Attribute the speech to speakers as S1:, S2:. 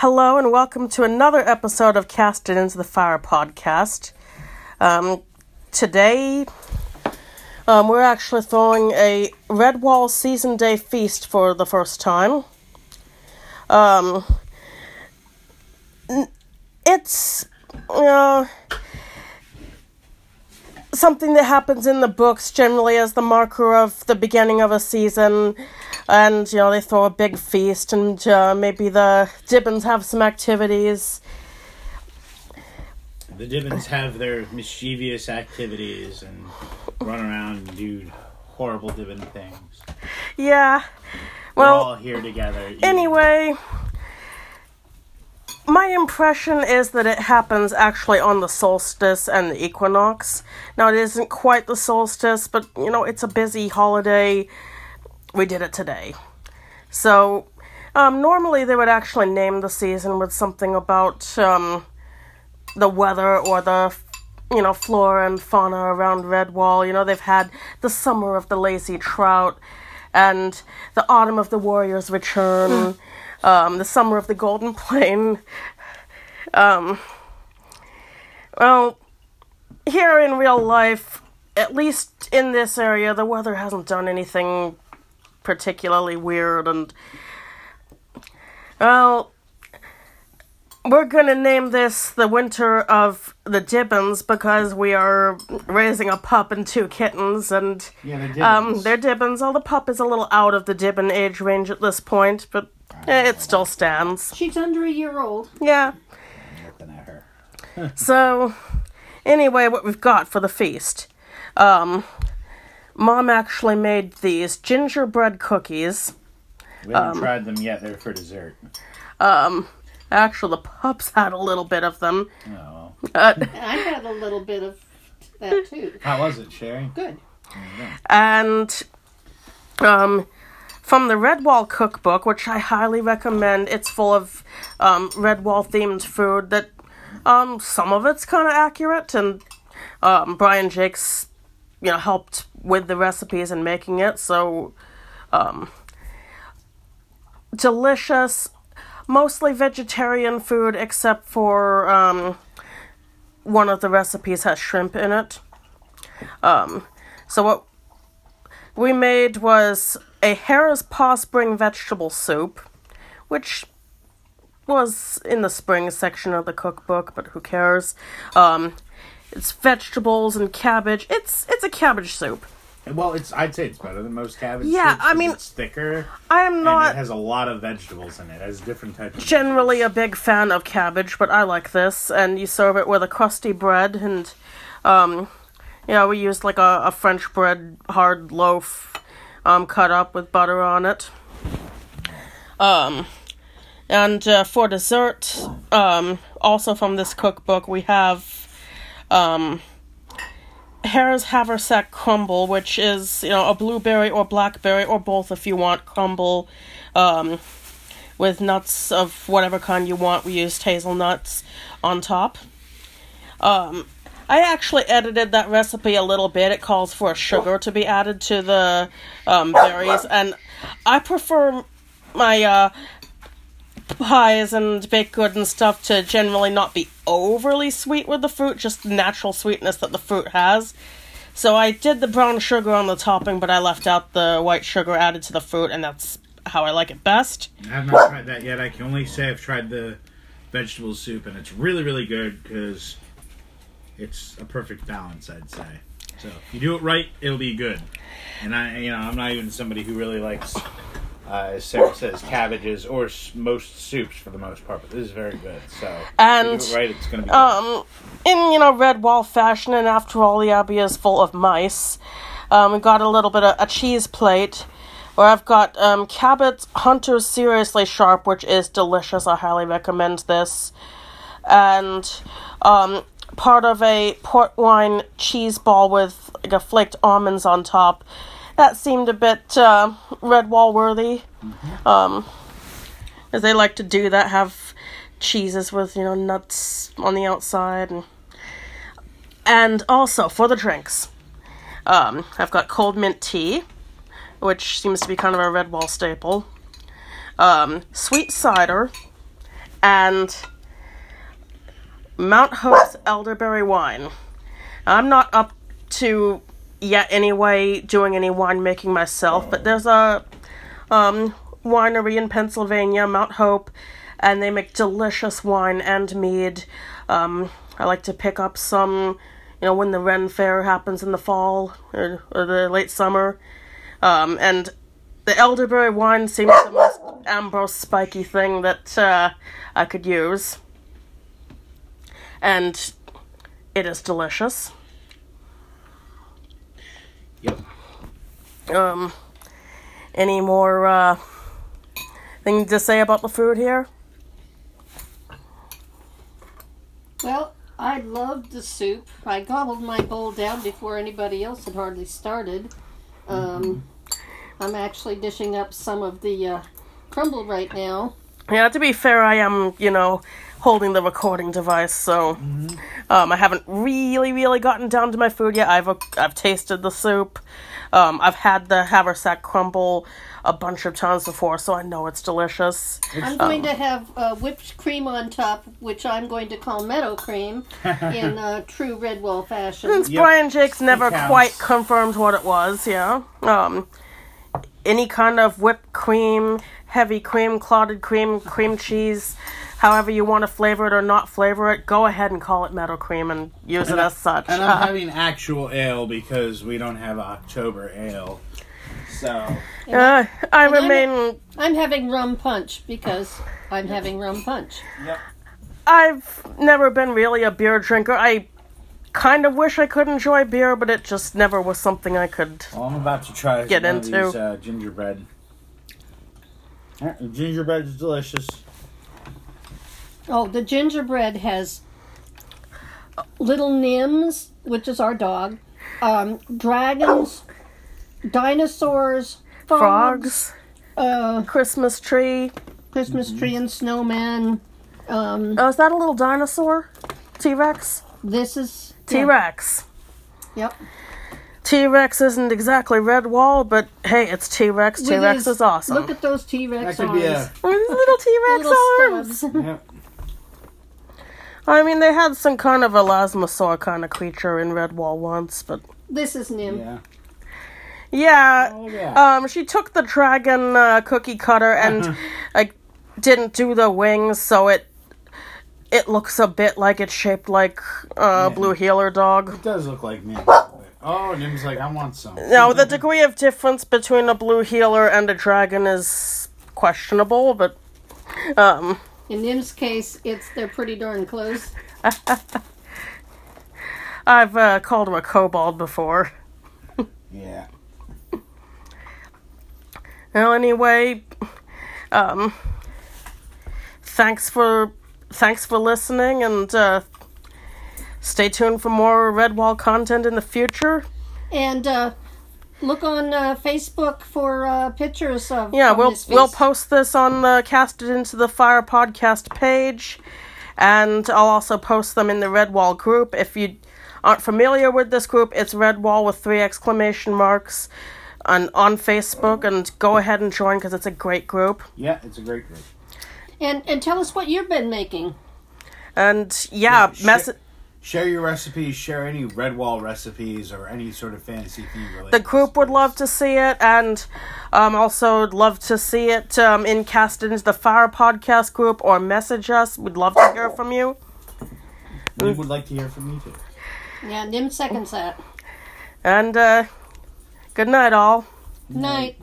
S1: Hello and welcome to another episode of Cast It Into the Fire podcast. Um, today, um, we're actually throwing a Redwall Season Day feast for the first time. Um, it's, know, something that happens in the books generally as the marker of the beginning of a season and you know they throw a big feast and uh, maybe the Dibbins have some activities
S2: The Dibbins have their mischievous activities and run around and do horrible Dibbin things.
S1: yeah
S2: We're
S1: well
S2: all here together.
S1: anyway my impression is that it happens actually on the solstice and the equinox now it isn't quite the solstice but you know it's a busy holiday we did it today. So um, normally they would actually name the season with something about um, the weather or the you know flora and fauna around redwall you know they've had the summer of the lazy trout and the autumn of the warrior's return um, the summer of the golden plain um, well here in real life at least in this area the weather hasn't done anything particularly weird and well we're gonna name this the winter of the Dibbins because we are raising a pup and two kittens, and
S2: Yeah, the Dibbins.
S1: um, they're Dibbins. Although the pup is a little out of the Dibbin age range at this point, but it still stands.
S3: She's under a year old.
S1: Yeah.
S2: Looking at her.
S1: So, anyway, what we've got for the feast, um, Mom actually made these gingerbread cookies.
S2: We haven't tried them yet. They're for dessert.
S1: Um, actually, the pups had a little bit of them.
S2: Oh,
S1: Uh,
S3: I had a little bit of that too.
S2: how was it, Sherry?
S3: Good.
S1: and um, from the Redwall cookbook, which I highly recommend. It's full of um, Redwall themed food that um, some of it's kind of accurate, and um, Brian Jacques, you know, helped with the recipes and making it. So, um, delicious, mostly vegetarian food, except for um, one of the recipes has shrimp in it. Um, so what we made was a Hare's Paw Spring vegetable soup, which was in the spring section of the cookbook, but who cares? Um, it's vegetables and cabbage. It's it's a cabbage soup.
S2: Well, it's. I'd say it's better than most cabbage.
S1: Yeah,
S2: soups
S1: I mean,
S2: it's thicker
S1: I am
S2: and it has a lot of vegetables in it. It has different types. Of
S1: generally a big fan of cabbage, but I like this. And you serve it with a crusty bread, and um, yeah, we used like a, a French bread hard loaf, um, cut up with butter on it. Um, and uh, for dessert, um, also from this cookbook, we have um, Harris Haversack crumble, which is you know a blueberry or blackberry or both if you want crumble. Um, with nuts of whatever kind you want. We used hazelnuts on top. Um, I actually edited that recipe a little bit. It calls for sugar to be added to the um, berries, and I prefer my uh, pies and baked goods and stuff to generally not be overly sweet with the fruit, just the natural sweetness that the fruit has. So I did the brown sugar on the topping, but I left out the white sugar added to the fruit, and that's how I like it best.
S2: I have not tried that yet. I can only say I've tried the vegetable soup, and it's really, really good because it's a perfect balance. I'd say. So if you do it right, it'll be good. And I, you know, I'm not even somebody who really likes, uh, as Sarah says, cabbages or s- most soups for the most part. But this is very good. So
S1: And,
S2: right, it's gonna be. good.
S1: Um, in you know Redwall fashion, and after all, the abbey is full of mice. Um, we got a little bit of a cheese plate, where I've got um, Cabot's Hunter's Seriously Sharp, which is delicious. I highly recommend this, and um, part of a port wine cheese ball with like a flaked almonds on top. That seemed a bit uh, Redwall worthy. Um, as they like to do that, have cheeses with you know nuts on the outside and and also for the drinks um, i've got cold mint tea which seems to be kind of a Redwall staple um, sweet cider and Mount Hope's elderberry wine. I'm not up to yet anyway doing any winemaking myself, but there's a um, winery in Pennsylvania, Mount Hope, and they make delicious wine and mead. Um, I like to pick up some, you know, when the Ren Fair happens in the fall or, or the late summer. Um, and the elderberry wine seems the most ambrose, spiky thing that uh, I could use. And it is delicious.
S2: Yep.
S1: Um, any more uh, thing to say about the food here?
S3: Well, I loved the soup. I gobbled my bowl down before anybody else had hardly started. Um, I'm actually dishing up some of the uh, crumble right now.
S1: Yeah, to be fair, I am, you know, holding the recording device, so um, I haven't really, really gotten down to my food yet. I've I've tasted the soup. Um, I've had the haversack crumble a bunch of times before, so I know it's delicious.
S3: I'm going to have uh, whipped cream on top, which I'm going to call meadow cream in uh, true Redwall fashion.
S1: Since
S2: Yep.
S1: Brian Jacques never quite confirmed what it was, yeah. Um, any kind of whipped cream, heavy cream, clotted cream, cream cheese, however you want to flavor it or not flavor it, go ahead and call it meadow cream and use it as such.
S2: And I'm having actual ale because we don't have October ale. So
S1: uh, I
S3: And I'm-
S1: remain.
S3: I'm having rum punch because I'm having rum punch.
S2: yep.
S1: I've never been really a beer drinker. I kind of wish I could enjoy beer, but it just never was something I could.
S2: Well, I'm about to try
S1: Get into.
S2: of these uh, gingerbread. Gingerbread is delicious.
S3: Oh, the gingerbread has little Nims, which is our dog, um, dragons, dinosaurs, frogs,
S1: Frogs,
S3: uh,
S1: Christmas tree.
S3: Christmas tree and snowman. Um,
S1: Oh, is that a little dinosaur? T Rex?
S3: this is
S1: T Rex.
S3: Yep.
S1: T Rex isn't exactly Redwall, but hey, it's T Rex. T Rex is awesome.
S3: Look at those T Rex
S2: That could
S3: arms.
S2: be a.
S1: Little T Rex
S3: Little
S1: arms.
S3: stubs.
S2: Yep.
S1: I mean, they had some kind of elasmosaur kind of creature in Redwall once, but
S3: This is Nim.
S2: Yeah.
S1: yeah.
S2: Oh yeah.
S1: Um, she took the dragon uh, cookie cutter and like didn't do the wings, so it it looks a bit like it's shaped like uh,
S2: Yeah.
S1: blue heeler dog.
S2: it does look like Nim. Oh, Nim's like, I want some.
S1: Now, the degree of difference between a blue heeler and a dragon is questionable, but um,
S3: In Nim's case, it's they're pretty darn close.
S1: I've uh, called him a kobold before.
S2: Yeah.
S1: Well, anyway, um, thanks for thanks for listening, and uh, stay tuned for more Redwall content in the future.
S3: And uh, look on uh, Facebook for uh, pictures of
S1: Yeah, we'll
S3: this
S1: we'll post this on the Cast It into the Fire podcast page, and I'll also post them in the Redwall group. If you aren't familiar with this group, it's Redwall with three exclamation marks, on on Facebook, and go ahead and join because it's a great group.
S2: Yeah, it's a great group.
S3: And and tell us what you've been making.
S1: And yeah,
S2: Yeah,
S1: mess.
S2: Shit. Share your recipes. Share any Redwall recipes or any sort of fantasy theme related.
S1: the group would love to see it, and um, also would love to see it um, in cast into the Fire podcast group or message us. We'd love to hear from you.
S2: We would like to hear from you too.
S3: Yeah, Nim seconds that.
S1: And uh, good night, all.
S3: Night.